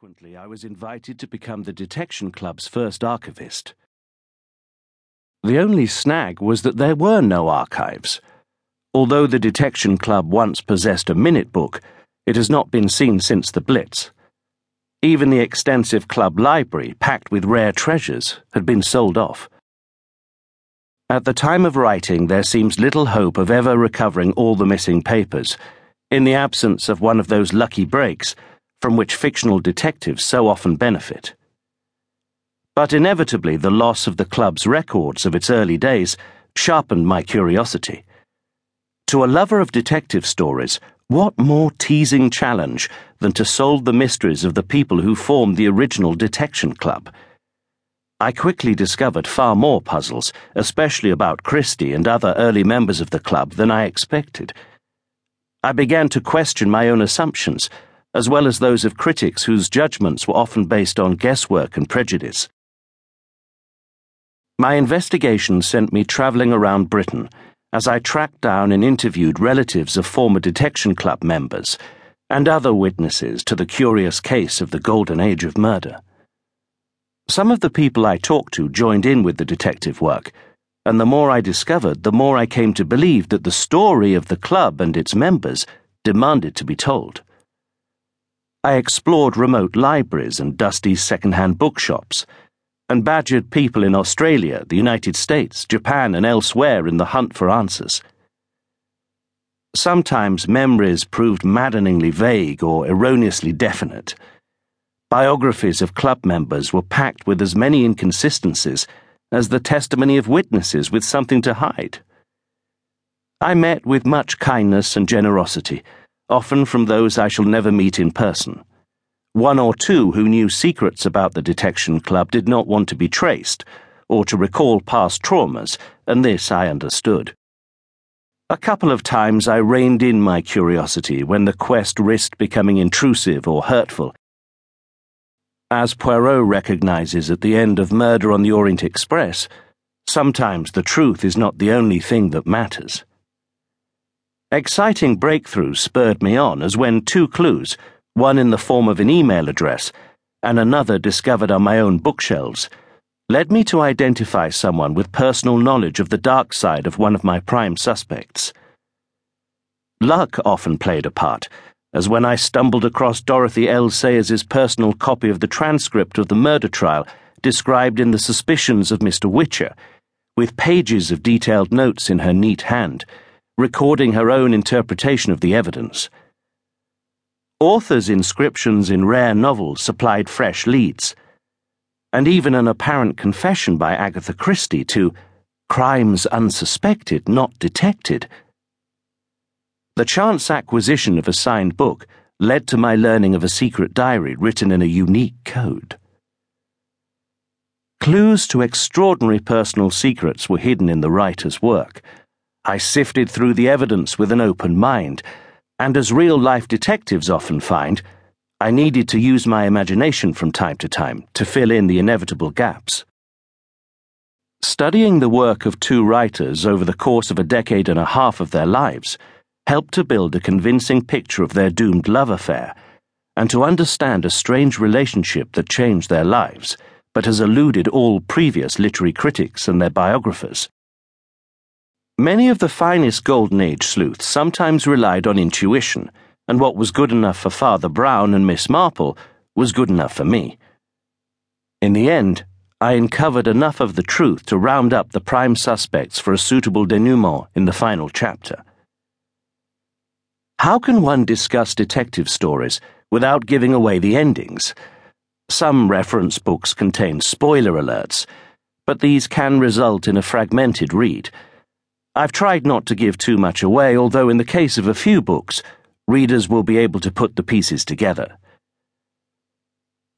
Subsequently, I was invited to become the Detection Club's first archivist. The only snag was that there were no archives. Although the Detection Club once possessed a minute book, it has not been seen since the Blitz. Even the extensive club library, packed with rare treasures, had been sold off. At the time of writing, there seems little hope of ever recovering all the missing papers, in the absence of one of those lucky breaks from which fictional detectives so often benefit. But inevitably, the loss of the club's records of its early days sharpened my curiosity. To a lover of detective stories, what more teasing challenge than to solve the mysteries of the people who formed the original Detection Club? I quickly discovered far more puzzles, especially about Christie and other early members of the club, than I expected. I began to question my own assumptions as well as those of critics whose judgments were often based on guesswork and prejudice. My investigation sent me travelling around Britain as I tracked down and interviewed relatives of former Detection Club members and other witnesses to the curious case of the Golden Age of murder. Some of the people I talked to joined in with the detective work, and the more I discovered, the more I came to believe that the story of the club and its members demanded to be told. I explored remote libraries and dusty second-hand bookshops, and badgered people in Australia, the United States, Japan, and elsewhere in the hunt for answers. Sometimes memories proved maddeningly vague or erroneously definite. Biographies of club members were packed with as many inconsistencies as the testimony of witnesses with something to hide. I met with much kindness and generosity often from those I shall never meet in person. One or two who knew secrets about the detection club did not want to be traced, or to recall past traumas, and this I understood. A couple of times I reined in my curiosity when the quest risked becoming intrusive or hurtful. As Poirot recognizes at the end of Murder on the Orient Express, sometimes the truth is not the only thing that matters. Exciting breakthroughs spurred me on as when two clues, one in the form of an email address and another discovered on my own bookshelves, led me to identify someone with personal knowledge of the dark side of one of my prime suspects. Luck often played a part, as when I stumbled across Dorothy L. Sayers' personal copy of the transcript of the murder trial described in the Suspicions of Mr. Whicher, with pages of detailed notes in her neat hand recording her own interpretation of the evidence. Authors' inscriptions in rare novels supplied fresh leads, and even an apparent confession by Agatha Christie to crimes unsuspected, not detected. The chance acquisition of a signed book led to my learning of a secret diary written in a unique code. Clues to extraordinary personal secrets were hidden in the writer's work I sifted through the evidence with an open mind, and as real life detectives often find, I needed to use my imagination from time to time to fill in the inevitable gaps. Studying the work of two writers over the course of a decade and a half of their lives helped to build a convincing picture of their doomed love affair and to understand a strange relationship that changed their lives but has eluded all previous literary critics and their biographers. Many of the finest Golden Age sleuths sometimes relied on intuition, and what was good enough for Father Brown and Miss Marple was good enough for me. In the end, I uncovered enough of the truth to round up the prime suspects for a suitable denouement in the final chapter. How can one discuss detective stories without giving away the endings? Some reference books contain spoiler alerts, but these can result in a fragmented read I've tried not to give too much away, although in the case of a few books, readers will be able to put the pieces together.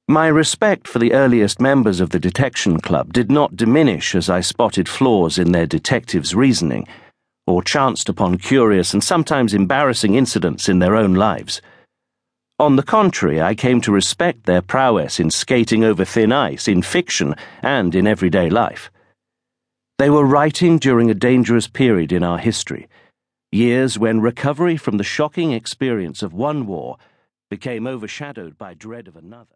My respect for the earliest members of the Detection Club did not diminish as I spotted flaws in their detectives' reasoning, or chanced upon curious and sometimes embarrassing incidents in their own lives. On the contrary, I came to respect their prowess in skating over thin ice in fiction and in everyday life. They were writing during a dangerous period in our history, years when recovery from the shocking experience of one war became overshadowed by dread of another.